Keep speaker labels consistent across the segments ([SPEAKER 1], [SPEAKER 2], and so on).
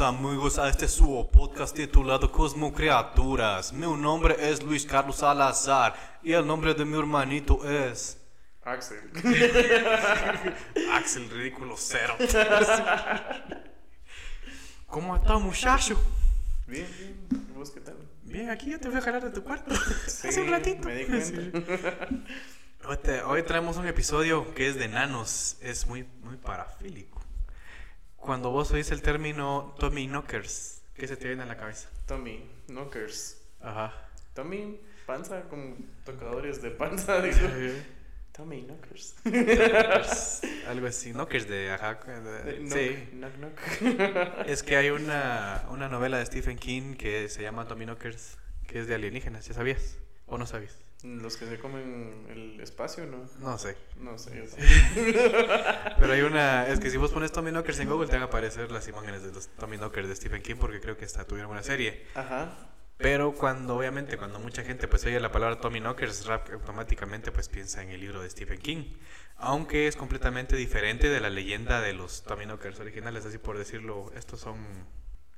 [SPEAKER 1] Amigos a este su podcast titulado Cosmo Criaturas. Mi nombre es Luis Carlos Salazar y el nombre de mi hermanito es...
[SPEAKER 2] Axel.
[SPEAKER 1] Axel Ridículo Cero. ¿Cómo está muchacho?
[SPEAKER 2] Bien, bien. ¿Y ¿Vos qué tal?
[SPEAKER 1] Bien, aquí ya te voy a jalar de tu cuarto.
[SPEAKER 2] Sí,
[SPEAKER 1] Hace un ratito.
[SPEAKER 2] Me di cuenta.
[SPEAKER 1] Hoy, te- hoy traemos un episodio que es de nanos. Es muy, muy parafílico. Cuando vos oís el término Tommy Knockers, ¿qué se te viene a la cabeza?
[SPEAKER 2] Tommy, Knockers.
[SPEAKER 1] Ajá.
[SPEAKER 2] Tommy, panza, como tocadores de panza. digo. Tommy, Knockers.
[SPEAKER 1] Knockers, algo así, Knockers de ajá. de-
[SPEAKER 2] De knock,
[SPEAKER 1] sí.
[SPEAKER 2] knock, knock.
[SPEAKER 1] Es que hay una, una novela de Stephen King que se llama Tommy Knockers, que es de alienígenas, ¿ya sabías? ¿O no sabías?
[SPEAKER 2] Los que se comen el espacio, ¿no?
[SPEAKER 1] No sé.
[SPEAKER 2] No sé.
[SPEAKER 1] Pero hay una, es que si vos pones Tommy Knockers en Google te van a aparecer las imágenes de los Tommy Knockers de Stephen King porque creo que hasta tuvieron una serie.
[SPEAKER 2] Ajá.
[SPEAKER 1] Pero cuando, obviamente, cuando mucha gente pues oye la palabra Tommy Knockers, rap, automáticamente pues piensa en el libro de Stephen King. Aunque es completamente diferente de la leyenda de los Tommy Knockers originales, así por decirlo, estos son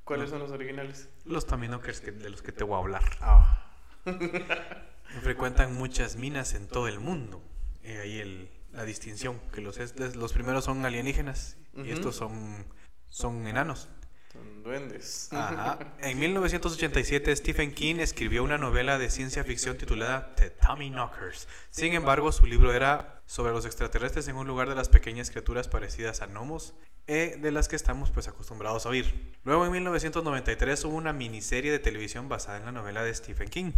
[SPEAKER 2] ¿Cuáles son los originales?
[SPEAKER 1] los Tommy Knockers que- de los que te voy a hablar.
[SPEAKER 2] Ah.
[SPEAKER 1] Frecuentan muchas minas en todo el mundo. Eh, ahí el, la distinción, que los, los primeros son alienígenas y estos son, son enanos.
[SPEAKER 2] Son duendes.
[SPEAKER 1] Ajá. En 1987 Stephen King escribió una novela de ciencia ficción titulada The Tommy Knockers. Sin embargo, su libro era sobre los extraterrestres en un lugar de las pequeñas criaturas parecidas a gnomos, eh, de las que estamos pues acostumbrados a oír. Luego en 1993 hubo una miniserie de televisión basada en la novela de Stephen King.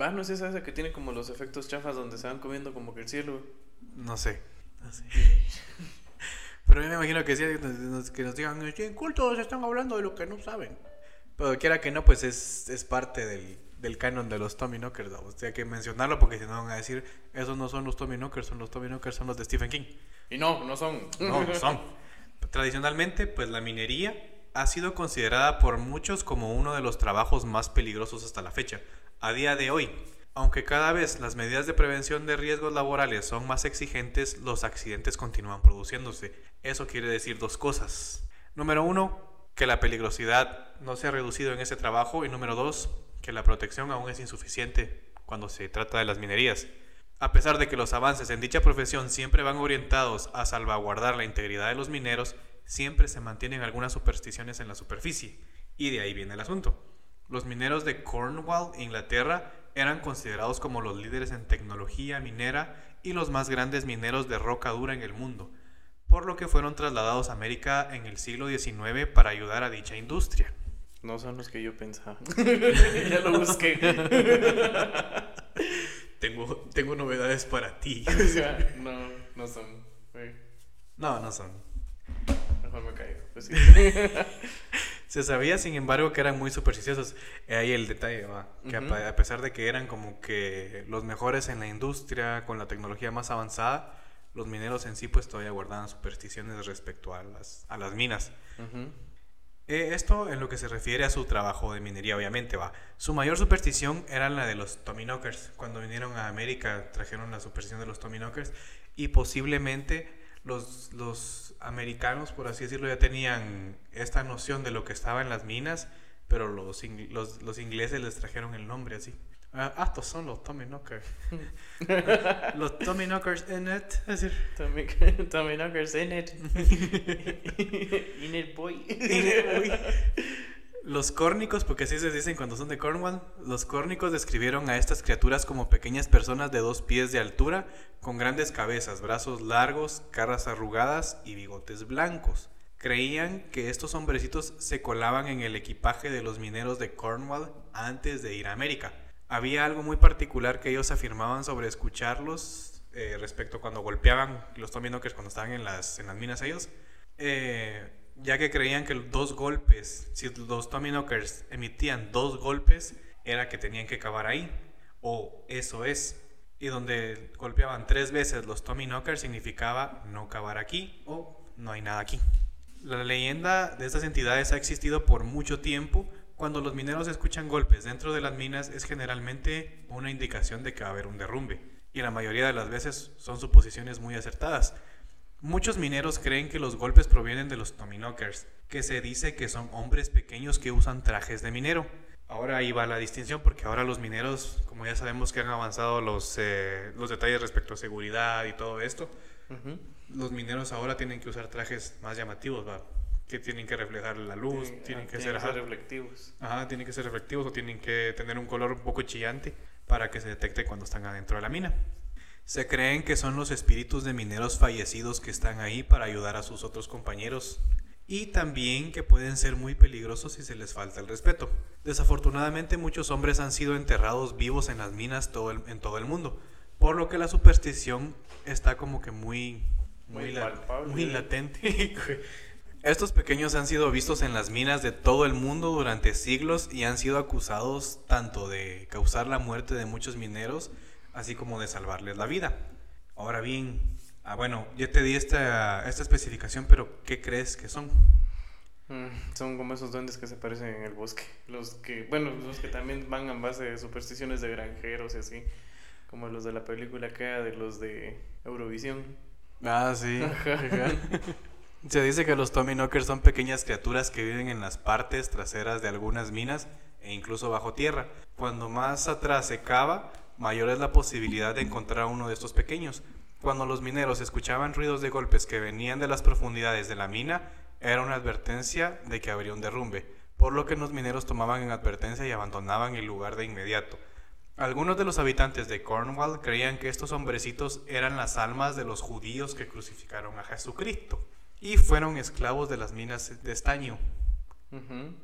[SPEAKER 2] Va, no es esa esa que tiene como los efectos chafas donde se van comiendo como que el cielo.
[SPEAKER 1] No sé. No sé. Pero yo me imagino que sí, que nos, que nos digan, "Sí, cultos están hablando de lo que no saben. Pero quiera que no, pues es, es parte del, del canon de los Tommy Knockers. ¿no? O sea, hay que mencionarlo porque si no van a decir, esos no son los Tommy Knockers, son los Tommy Knockers, son los de Stephen King.
[SPEAKER 2] Y no, no son.
[SPEAKER 1] No, no son. Tradicionalmente, pues la minería ha sido considerada por muchos como uno de los trabajos más peligrosos hasta la fecha. A día de hoy, aunque cada vez las medidas de prevención de riesgos laborales son más exigentes, los accidentes continúan produciéndose. Eso quiere decir dos cosas. Número uno, que la peligrosidad no se ha reducido en ese trabajo y número dos, que la protección aún es insuficiente cuando se trata de las minerías. A pesar de que los avances en dicha profesión siempre van orientados a salvaguardar la integridad de los mineros, siempre se mantienen algunas supersticiones en la superficie. Y de ahí viene el asunto. Los mineros de Cornwall, Inglaterra, eran considerados como los líderes en tecnología minera y los más grandes mineros de roca dura en el mundo, por lo que fueron trasladados a América en el siglo XIX para ayudar a dicha industria.
[SPEAKER 2] No son los que yo pensaba. ya lo busqué.
[SPEAKER 1] Tengo, tengo novedades para ti.
[SPEAKER 2] no, no son.
[SPEAKER 1] No, no son.
[SPEAKER 2] Mejor me caigo. Pues sí.
[SPEAKER 1] Se sabía, sin embargo, que eran muy supersticiosos. Ahí el detalle, va, que a pesar de que eran como que los mejores en la industria, con la tecnología más avanzada, los mineros en sí pues todavía guardaban supersticiones respecto a las, a las minas. Eh, esto en lo que se refiere a su trabajo de minería, obviamente, va. Su mayor superstición era la de los Tommyknockers. Cuando vinieron a América trajeron la superstición de los Tommyknockers y posiblemente los, los americanos, por así decirlo, ya tenían esta noción de lo que estaba en las minas, pero los, ing- los, los ingleses les trajeron el nombre así. Ah, ah, estos son los Tommyknockers. los Tommyknockers in it. Es decir,
[SPEAKER 2] Tommy, Tommy Knockers in it. in it, boy.
[SPEAKER 1] Uy. Los córnicos, porque así se dicen cuando son de Cornwall, los córnicos describieron a estas criaturas como pequeñas personas de dos pies de altura, con grandes cabezas, brazos largos, caras arrugadas y bigotes blancos. Creían que estos hombrecitos se colaban en el equipaje de los mineros de Cornwall antes de ir a América. Había algo muy particular que ellos afirmaban sobre escucharlos eh, respecto cuando golpeaban los Tommy Knockers cuando estaban en las, en las minas ellos. Eh, ya que creían que dos golpes, si los Tommy Knockers emitían dos golpes, era que tenían que cavar ahí. O eso es. Y donde golpeaban tres veces los Tommy Knockers significaba no cavar aquí o no hay nada aquí. La leyenda de estas entidades ha existido por mucho tiempo. Cuando los mineros escuchan golpes dentro de las minas es generalmente una indicación de que va a haber un derrumbe. Y la mayoría de las veces son suposiciones muy acertadas. Muchos mineros creen que los golpes provienen de los Tommyknockers, que se dice que son hombres pequeños que usan trajes de minero. Ahora ahí va la distinción porque ahora los mineros, como ya sabemos que han avanzado los, eh, los detalles respecto a seguridad y todo esto, los mineros ahora tienen que usar trajes más llamativos, ¿va? que tienen que reflejar la luz,
[SPEAKER 2] Sí,
[SPEAKER 1] tienen
[SPEAKER 2] ah,
[SPEAKER 1] que ser,
[SPEAKER 2] reflectivos.
[SPEAKER 1] ajá, tienen que ser reflectivos o tienen que tener un color un poco chillante para que se detecte cuando están adentro de la mina. Se creen que son los espíritus de mineros fallecidos que están ahí para ayudar a sus otros compañeros y también que pueden ser muy peligrosos si se les falta el respeto. Desafortunadamente muchos hombres han sido enterrados vivos en las minas todo el- en todo el mundo, por lo que la superstición está como que muy muy,
[SPEAKER 2] Muy
[SPEAKER 1] la-
[SPEAKER 2] palpable.
[SPEAKER 1] muy latente. Estos pequeños han sido vistos en las minas de todo el mundo durante siglos y han sido acusados tanto de causar la muerte de muchos mineros, así como de salvarles la vida. Ahora bien, ah, bueno, yo te di esta, esta especificación, pero ¿qué crees que son?
[SPEAKER 2] Mm, son como esos duendes que se aparecen en el bosque. Los que, bueno, los que también van en base de supersticiones de granjeros y así. Como los de la película que era de los de Eurovisión.
[SPEAKER 1] Ah, sí. Se dice que los Tommyknockers son pequeñas criaturas que viven en las partes traseras de algunas minas e incluso bajo tierra. Cuando más atrás se cava, mayor es la posibilidad de encontrar a uno de estos pequeños. Cuando los mineros escuchaban ruidos de golpes que venían de las profundidades de la mina, era una advertencia de que habría un derrumbe, por lo que los mineros tomaban en advertencia y abandonaban el lugar de inmediato. Algunos de los habitantes de Cornwall creían que estos hombrecitos eran las almas de los judíos que crucificaron a Jesucristo y fueron esclavos de las minas de estaño.
[SPEAKER 2] Ujú.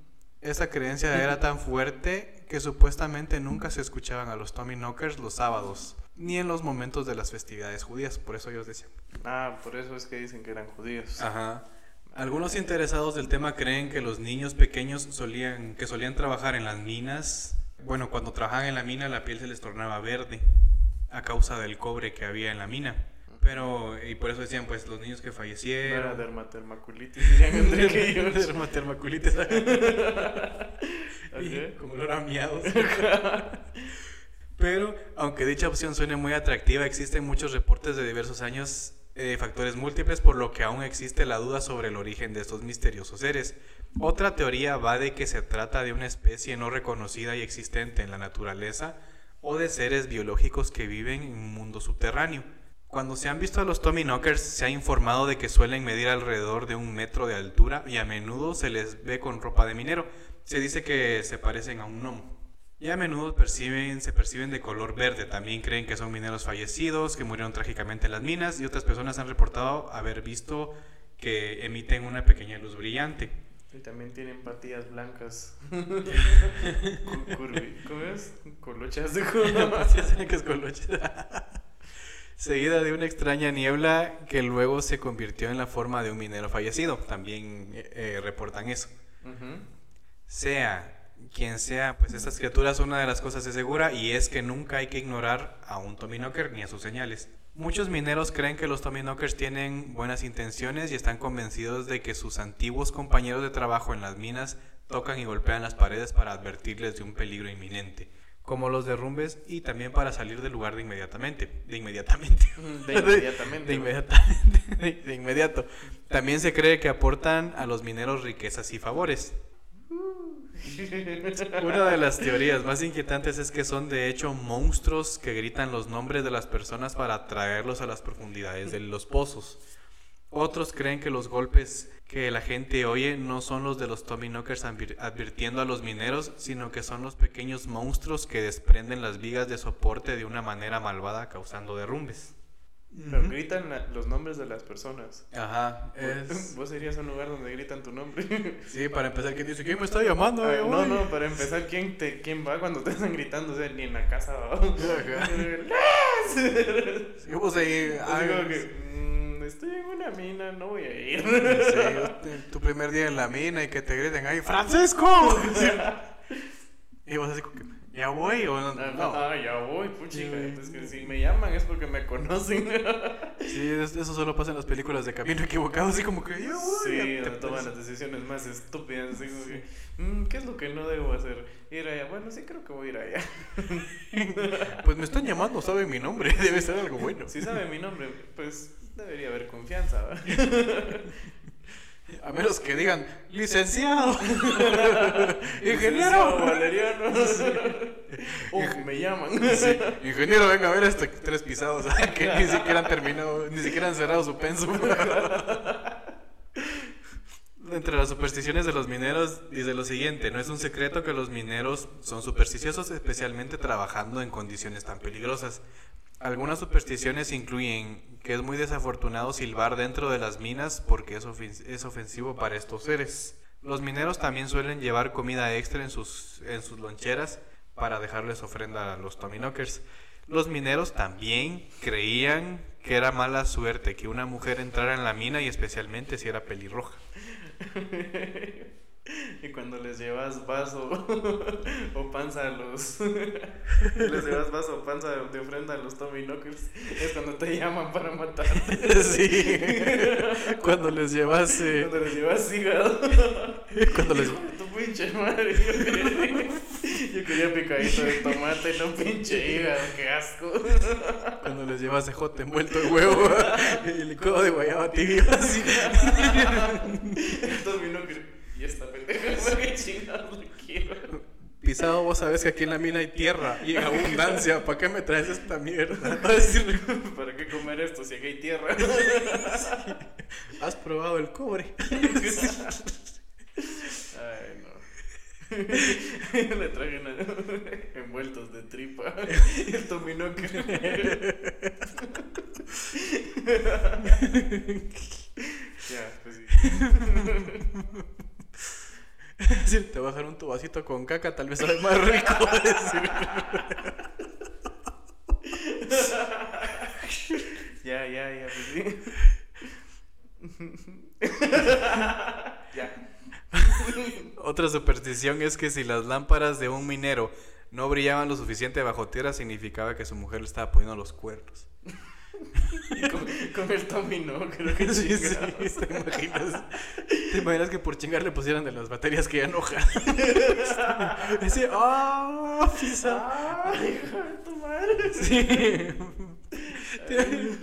[SPEAKER 1] Esta creencia era tan fuerte que supuestamente nunca se escuchaban a los Tommyknockers los sábados, ni en los momentos de las festividades judías, por eso ellos decían.
[SPEAKER 2] Ah, por eso es que dicen que eran judíos.
[SPEAKER 1] Ajá. Algunos interesados del tema creen que los niños pequeños solían, que solían trabajar en las minas, bueno, cuando trabajaban en la mina la piel se les tornaba verde a causa del cobre que había en la mina. Pero, y por eso decían, pues, los niños que
[SPEAKER 2] No era
[SPEAKER 1] fallecieron.
[SPEAKER 2] dermatodermaculitis, dirían entre aquellos.
[SPEAKER 1] Dermatermaculitis. Y
[SPEAKER 2] Ok.
[SPEAKER 1] Como olor a miados. Pero, aunque dicha opción suene muy atractiva, existen muchos reportes de diversos años de factores múltiples, por lo que aún existe la duda sobre el origen de estos misteriosos seres. Otra teoría va de que se trata de una especie no reconocida y existente en la naturaleza o de seres biológicos que viven en un mundo subterráneo. Cuando se han visto a los Tommyknockers, se ha informado de que suelen medir alrededor de un metro de altura y a menudo se les ve con ropa de minero. Se dice que se parecen a un gnomo. Y a menudo perciben, se perciben de color verde. También creen que son mineros fallecidos, que murieron trágicamente en las minas y otras personas han reportado haber visto que emiten una pequeña luz brillante.
[SPEAKER 2] Y también tienen patillas blancas. ¿Cómo es? Colochas de
[SPEAKER 1] Patillas blancas colochas. Seguida de una extraña niebla que luego se convirtió en la forma de un minero fallecido. También eh, eh, reportan eso. Sea quien sea, pues estas criaturas una de las cosas es segura y es que nunca hay que ignorar a un Tommyknocker ni a sus señales. Muchos mineros creen que los Tommyknockers tienen buenas intenciones y están convencidos de que sus antiguos compañeros de trabajo en las minas tocan y golpean las paredes para advertirles de un peligro inminente, como los derrumbes y también para salir del lugar de inmediatamente, de inmediatamente.
[SPEAKER 2] De inmediatamente.
[SPEAKER 1] De inmediatamente, de, de inmediato. También se cree que aportan a los mineros riquezas y favores. Una de las teorías más inquietantes es que son de hecho monstruos que gritan los nombres de las personas para atraerlos a las profundidades de los pozos. Otros creen que los golpes que la gente oye no son los de los Tommyknockers advir- advirtiendo a los mineros, sino que son los pequeños monstruos que desprenden las vigas de soporte de una manera malvada causando derrumbes.
[SPEAKER 2] Pero gritan la- los nombres de las personas.
[SPEAKER 1] Ajá, es...
[SPEAKER 2] Vos serías un lugar donde gritan tu nombre.
[SPEAKER 1] Sí, para empezar, ¿quién dice? ¿Quién me está llamando?
[SPEAKER 2] Ah,
[SPEAKER 1] eh,
[SPEAKER 2] no,
[SPEAKER 1] uy?"
[SPEAKER 2] no, para empezar, ¿quién, te, ¿quién va cuando te están gritando? O sea, ni en la casa va.
[SPEAKER 1] Ajá. Sí, vos ahí,
[SPEAKER 2] Así
[SPEAKER 1] ay,
[SPEAKER 2] como que, "Mm, estoy en una mina, no voy a ir.
[SPEAKER 1] Sí, tu- primer día en la mina y que te griten ahí, ¡Francisco! y vos así como que, ¿ya voy? O no,
[SPEAKER 2] Ah,
[SPEAKER 1] no.
[SPEAKER 2] ah, ya voy, puchica.
[SPEAKER 1] Sí.
[SPEAKER 2] Es que si me llaman es porque me conocen.
[SPEAKER 1] Sí, es- eso solo pasa en las películas de camino equivocado, así como que, ya voy.
[SPEAKER 2] Sí,
[SPEAKER 1] ya te
[SPEAKER 2] toman las decisiones más estúpidas. Así como que, "Mm, ¿qué es lo que no debo hacer? Ir allá. Bueno, sí creo que voy a ir allá.
[SPEAKER 1] Pues me están llamando, saben mi nombre, debe ser algo bueno.
[SPEAKER 2] Si sabe mi nombre, pues Debería haber confianza, ¿va?
[SPEAKER 1] A menos que digan, licenciado, ingeniero.
[SPEAKER 2] Valeriano. Me llaman.
[SPEAKER 1] Sí, Ingeniero, venga a ver estos tres pisados que ni siquiera han terminado, ni siquiera han cerrado su pensum. Entre las supersticiones de los mineros dice lo siguiente, no es un secreto que los mineros son supersticiosos, especialmente trabajando en condiciones tan peligrosas. Algunas supersticiones incluyen que es muy desafortunado silbar dentro de las minas porque es, es ofensivo para estos seres. Los mineros también suelen llevar comida extra en sus, en sus loncheras para dejarles ofrenda a los Tommyknockers. Los mineros también creían que era mala suerte que una mujer entrara en la mina y especialmente si era pelirroja.
[SPEAKER 2] Y cuando les llevas vaso o panza a los. les llevas vaso o panza de ofrenda a los Tommy Knockers, es cuando te llaman para matarte.
[SPEAKER 1] sí. Cuando les llevas... eh,
[SPEAKER 2] Cuando les llevas hígado.
[SPEAKER 1] cuando les...
[SPEAKER 2] Tu pinche madre. Yo quería, picadito de tomate, no pinche hígado, qué asco.
[SPEAKER 1] Cuando les llevas ejote envuelto de huevo y el licuado de guayaba tibio.
[SPEAKER 2] Tommy Knocker. Y esta pendeja, qué chingados le quiero.
[SPEAKER 1] Pisado, vos sabes que aquí en la mina hay tierra y en abundancia. ¿Para qué me traes esta mierda?
[SPEAKER 2] ¿Para qué comer esto si aquí hay tierra?
[SPEAKER 1] ¿Has probado el cobre?
[SPEAKER 2] Ay, no. Le traje una- envueltos de tripa. El tomino que. ya, pues sí.
[SPEAKER 1] Te voy a dejar un tu vasito con caca, tal vez sabe más rico. decir.
[SPEAKER 2] Ya, ya, ya, pues sí. ya.
[SPEAKER 1] Otra superstición es que si las lámparas de un minero no brillaban lo suficiente bajo tierra, significaba que su mujer le estaba poniendo los cuernos.
[SPEAKER 2] Con, con el tomino, creo que
[SPEAKER 1] Sí, sí. ¿te imaginas? ¿Te imaginas que por chingar le pusieran de las baterías que ya enojan? Así, ¡ah! pisa!
[SPEAKER 2] ¡Ay, hijo de tu madre!
[SPEAKER 1] Sí.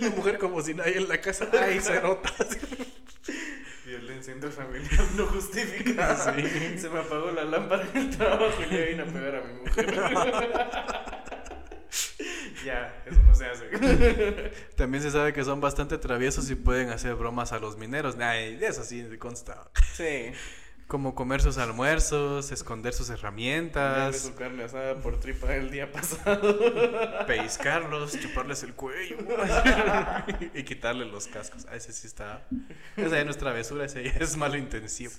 [SPEAKER 1] La mujer como si nadie en la casa. ¡Ay, cerota!
[SPEAKER 2] Violencia intrafamiliar no justificada.
[SPEAKER 1] Sí.
[SPEAKER 2] Se me apagó la lámpara en el trabajo y le vine a pegar a mi mujer. Ya, eso no se hace.
[SPEAKER 1] También se sabe que son bastante traviesos y pueden hacer bromas a los mineros. Ay, eso sí consta.
[SPEAKER 2] Sí.
[SPEAKER 1] Como comer sus almuerzos, esconder sus
[SPEAKER 2] Darle
[SPEAKER 1] herramientas,
[SPEAKER 2] su carne asada por tripa el día pasado.
[SPEAKER 1] pescarlos, chuparles el cuello y quitarle los cascos. Ah, ese sí está. Esa ya no es travesura, ese ya es malo intensivo.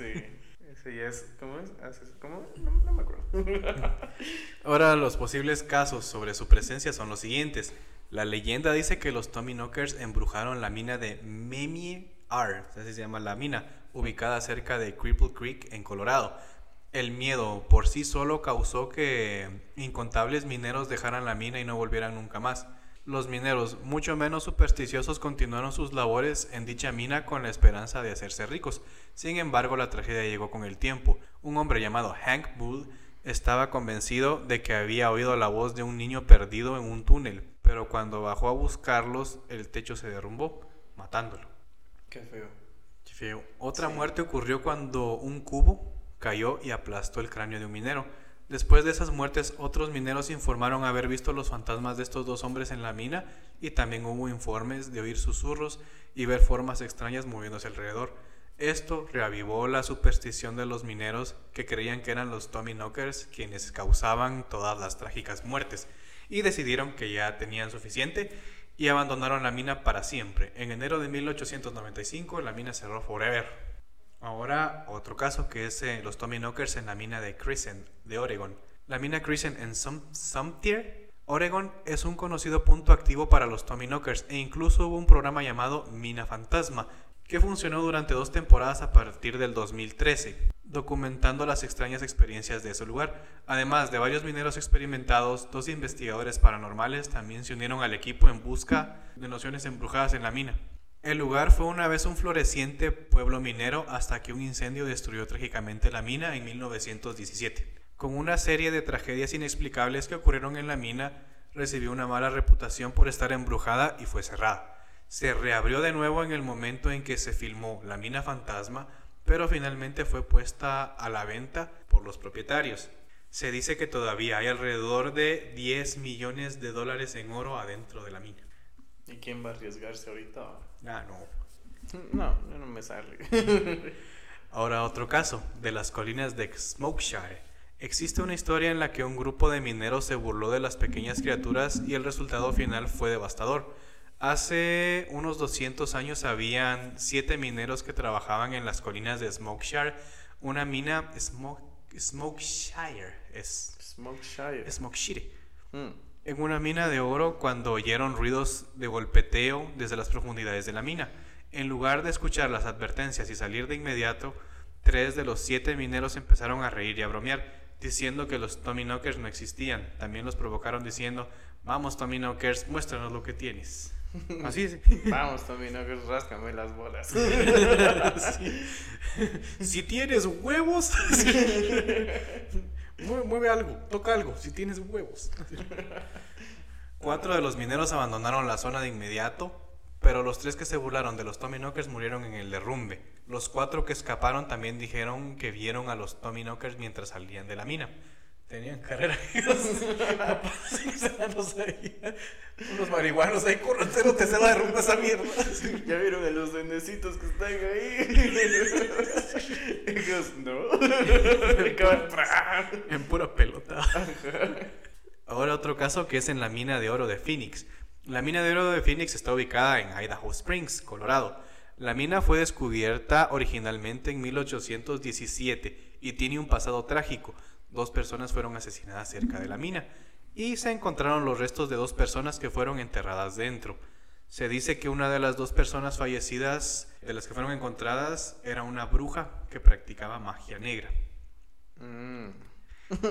[SPEAKER 1] Ahora, los posibles casos sobre su presencia son los siguientes. La leyenda dice que los Tommyknockers embrujaron la mina de Memie R, así se llama la mina, ubicada cerca de Cripple Creek en Colorado. El miedo por sí solo causó que incontables mineros dejaran la mina y no volvieran nunca más. Los mineros, mucho menos supersticiosos, continuaron sus labores en dicha mina con la esperanza de hacerse ricos. Sin embargo, la tragedia llegó con el tiempo. Un hombre llamado Hank Bull estaba convencido de que había oído la voz de un niño perdido en un túnel, pero cuando bajó a buscarlos, el techo se derrumbó, matándolo.
[SPEAKER 2] Qué feo.
[SPEAKER 1] Qué feo. Otra
[SPEAKER 2] Sí.
[SPEAKER 1] muerte ocurrió cuando un cubo cayó y aplastó el cráneo de un minero. Después de esas muertes, otros mineros informaron haber visto los fantasmas de estos dos hombres en la mina y también hubo informes de oír susurros y ver formas extrañas moviéndose alrededor. Esto reavivó la superstición de los mineros que creían que eran los Tommyknockers quienes causaban todas las trágicas muertes y decidieron que ya tenían suficiente y abandonaron la mina para siempre. En enero de 1895 la mina cerró forever. Ahora otro caso que es eh, los Tommyknockers en la mina de Crescent de Oregon. La mina Crescent en Sum- Sumter, Oregon es un conocido punto activo para los Tommyknockers e incluso hubo un programa llamado Mina Fantasma que funcionó durante dos temporadas a partir del 2013, documentando las extrañas experiencias de ese lugar. Además de varios mineros experimentados, dos investigadores paranormales también se unieron al equipo en busca de nociones embrujadas en la mina. El lugar fue una vez un floreciente pueblo minero hasta que un incendio destruyó trágicamente la mina en 1917. Con una serie de tragedias inexplicables que ocurrieron en la mina, recibió una mala reputación por estar embrujada y fue cerrada. Se reabrió de nuevo en el momento en que se filmó La Mina Fantasma, pero finalmente fue puesta a la venta por los propietarios. Se dice que todavía hay alrededor de 10 millones de dólares en oro adentro de la mina.
[SPEAKER 2] ¿Y quién va a arriesgarse ahorita?
[SPEAKER 1] Ah, no.
[SPEAKER 2] No, no me sale.
[SPEAKER 1] Ahora otro caso, de las colinas de Smokeshire. Existe una historia en la que un grupo de mineros se burló de las pequeñas criaturas y el resultado final fue devastador. Hace unos 200 años habían siete mineros que trabajaban en las colinas de Smokeshire, una mina Smoke, Smokeshire, es
[SPEAKER 2] Smokeshire.
[SPEAKER 1] Smokeshire,
[SPEAKER 2] Mm.
[SPEAKER 1] En una mina de oro cuando oyeron ruidos de golpeteo desde las profundidades de la mina. En lugar de escuchar las advertencias y salir de inmediato, tres de los siete mineros empezaron a reír y a bromear, diciendo que los Tommy Knockers no existían. También los provocaron diciendo, vamos Tommy Knockers, muéstranos lo que tienes. Así es.
[SPEAKER 2] Vamos, Tommy Knockers, ráscame las bolas.
[SPEAKER 1] Si tienes huevos, mueve, algo, toca algo, si tienes huevos. Cuatro de los mineros abandonaron la zona de inmediato, pero los tres que se burlaron de los Tommy Knockers murieron en el derrumbe. Los cuatro que escaparon también dijeron que vieron a los Tommy Knockers mientras salían de la mina. Tenían carrera. Capaz, ahí. Unos marihuanos ahí, correntero, te se la derrumba esa mierda.
[SPEAKER 2] ¿Ya vieron a los duendecitos que están ahí? Ellos, no. ¡pra!
[SPEAKER 1] En pura pelota. Ahora otro caso que es en la mina de oro de Phoenix. La mina de oro de Phoenix está ubicada en Idaho Springs, Colorado. La mina fue descubierta originalmente en 1817 y tiene un pasado trágico. Dos personas fueron asesinadas cerca de la mina y se encontraron los restos de dos personas que fueron enterradas dentro. Se dice que una de las dos personas fallecidas de las que fueron encontradas era una bruja que practicaba magia negra.
[SPEAKER 2] Mm.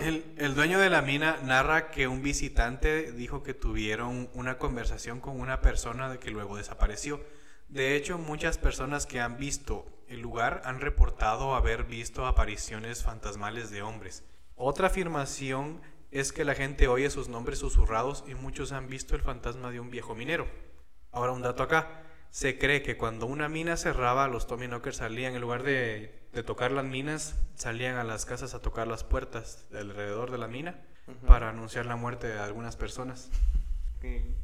[SPEAKER 1] El, el dueño de la mina narra que un visitante dijo que tuvieron una conversación con una persona de que luego desapareció. De hecho, muchas personas que han visto el lugar han reportado haber visto apariciones fantasmales de hombres. Otra afirmación es que la gente oye sus nombres susurrados y muchos han visto el fantasma de un viejo minero. Ahora un dato acá. Se cree que cuando una mina cerraba, los Tommy Knockers salían, en lugar de, de tocar las minas, salían a las casas a tocar las puertas de alrededor de la mina para anunciar la muerte de algunas personas.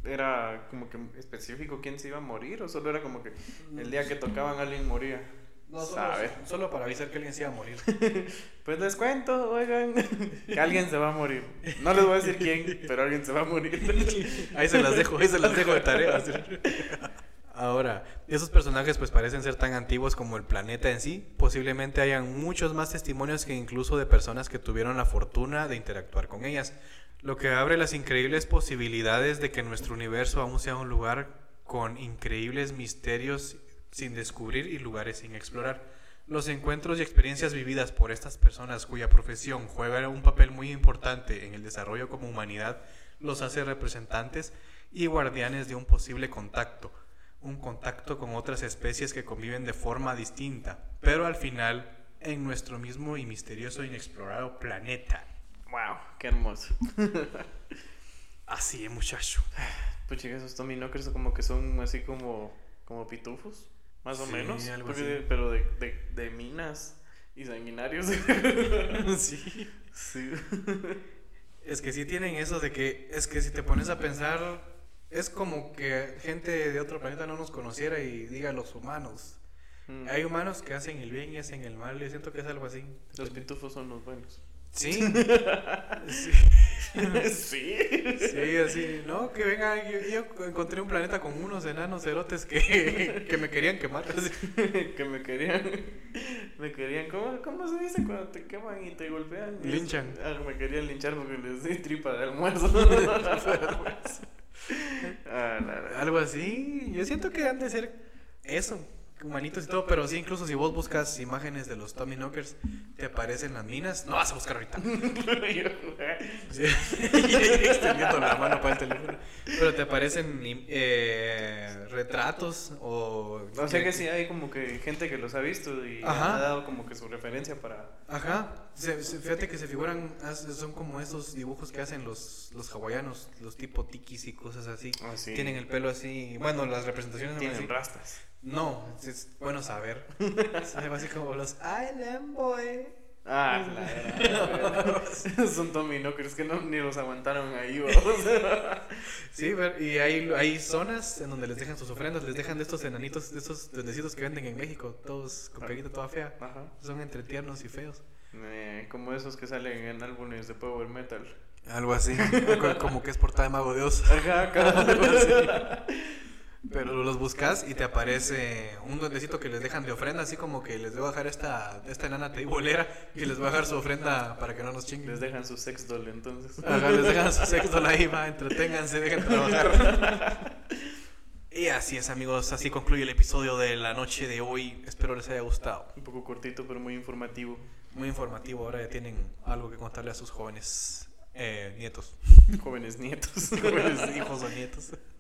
[SPEAKER 2] ¿Era como que específico quién se iba a morir o solo era como que el día que tocaban alguien moría? Sabe.
[SPEAKER 1] solo para avisar que alguien se iba a morir.
[SPEAKER 2] Pues les cuento, oigan, que alguien se va a morir. No les voy a decir quién, pero alguien se va a morir.
[SPEAKER 1] Ahí se las dejo, ahí se las dejo de tarea. Ahora, esos personajes pues parecen ser tan antiguos como el planeta en sí. Posiblemente hayan muchos más testimonios que incluso de personas que tuvieron la fortuna de interactuar con ellas. Lo que abre las increíbles posibilidades de que nuestro universo aún sea un lugar con increíbles misterios sin descubrir y lugares sin explorar. Los encuentros y experiencias vividas por estas personas cuya profesión juega un papel muy importante en el desarrollo como humanidad los hace representantes y guardianes de un posible contacto, un contacto con otras especies que conviven de forma distinta, pero al final en nuestro mismo y misterioso e inexplorado planeta.
[SPEAKER 2] Wow, qué hermoso.
[SPEAKER 1] Así es, muchacho.
[SPEAKER 2] Pues chicas, esos Knockers como que son así como, como pitufos, más o
[SPEAKER 1] Sí,
[SPEAKER 2] menos.
[SPEAKER 1] algo
[SPEAKER 2] porque-
[SPEAKER 1] así.
[SPEAKER 2] Pero de, de, de minas y sanguinarios.
[SPEAKER 1] sí.
[SPEAKER 2] sí.
[SPEAKER 1] Es que sí tienen eso de que, es que si te pones a pensar, es como que gente de otro planeta no nos conociera y diga los humanos.
[SPEAKER 2] Mm.
[SPEAKER 1] Hay humanos que hacen el bien y hacen el mal, yo siento que es algo así.
[SPEAKER 2] Los pitufos son los buenos.
[SPEAKER 1] Sí. sí.
[SPEAKER 2] sí.
[SPEAKER 1] Sí, así, ¿no? Que venga, yo, yo encontré un planeta con unos enanos cerotes que, que me querían quemar. así.
[SPEAKER 2] que me querían. Me querían. ¿cómo, ¿Cómo se dice cuando te queman y te golpean?
[SPEAKER 1] Linchan.
[SPEAKER 2] Ah, me querían linchar porque les di tripa de almuerzo. ah, la, la.
[SPEAKER 1] Algo así. Yo siento que han de ser eso. Humanitos y todo, pero sí, incluso si vos buscas imágenes de los Tommy Knockers, te aparecen las minas. No vas a buscar ahorita. Sí. Extendiendo la mano para el teléfono. Aparecen eh, retratos o.
[SPEAKER 2] O sea que sí hay como que gente que los ha visto y
[SPEAKER 1] Ajá.
[SPEAKER 2] ha dado como que su referencia para...
[SPEAKER 1] Ajá. Se- se- fíjate que se figuran, son como esos dibujos que hacen los, los hawaianos, los tipo tikis y cosas así.
[SPEAKER 2] Ah, sí.
[SPEAKER 1] Tienen el pelo así. Bueno, las representaciones
[SPEAKER 2] Tienen
[SPEAKER 1] así.
[SPEAKER 2] rastas.
[SPEAKER 1] No, es- bueno saber. Es así como los Island Boy.
[SPEAKER 2] Ah, la Son Tommy Knockers que no, ni los aguantaron ahí.
[SPEAKER 1] Sí, ver- y hay, hay zonas en donde les dejan sus ofrendas, les dejan de estos enanitos, de estos duendecitos que venden en México, todos con peguita toda fea.
[SPEAKER 2] Ajá.
[SPEAKER 1] Son entre tiernos y feos.
[SPEAKER 2] Eh, como esos que salen en álbumes de power metal.
[SPEAKER 1] Algo así, como que es portada de Mago de Oz.
[SPEAKER 2] Ajá, cabrón.
[SPEAKER 1] Pero los buscas y te aparece un duendecito que les dejan de ofrenda, así como que les voy a dejar esta, esta enana teibolera y les voy a dejar su ofrenda para que no nos chinguen.
[SPEAKER 2] Les dejan su sex doll entonces.
[SPEAKER 1] Ajá, les dejan su sexto ahí, va, entreténganse, dejen trabajar. Y así es, amigos, así concluye el episodio de la noche de hoy. Espero les haya gustado.
[SPEAKER 2] Un poco cortito, pero muy informativo.
[SPEAKER 1] Muy informativo, ahora ya tienen algo que contarle a sus jóvenes eh, nietos.
[SPEAKER 2] Jóvenes nietos.
[SPEAKER 1] Jóvenes hijos o nietos.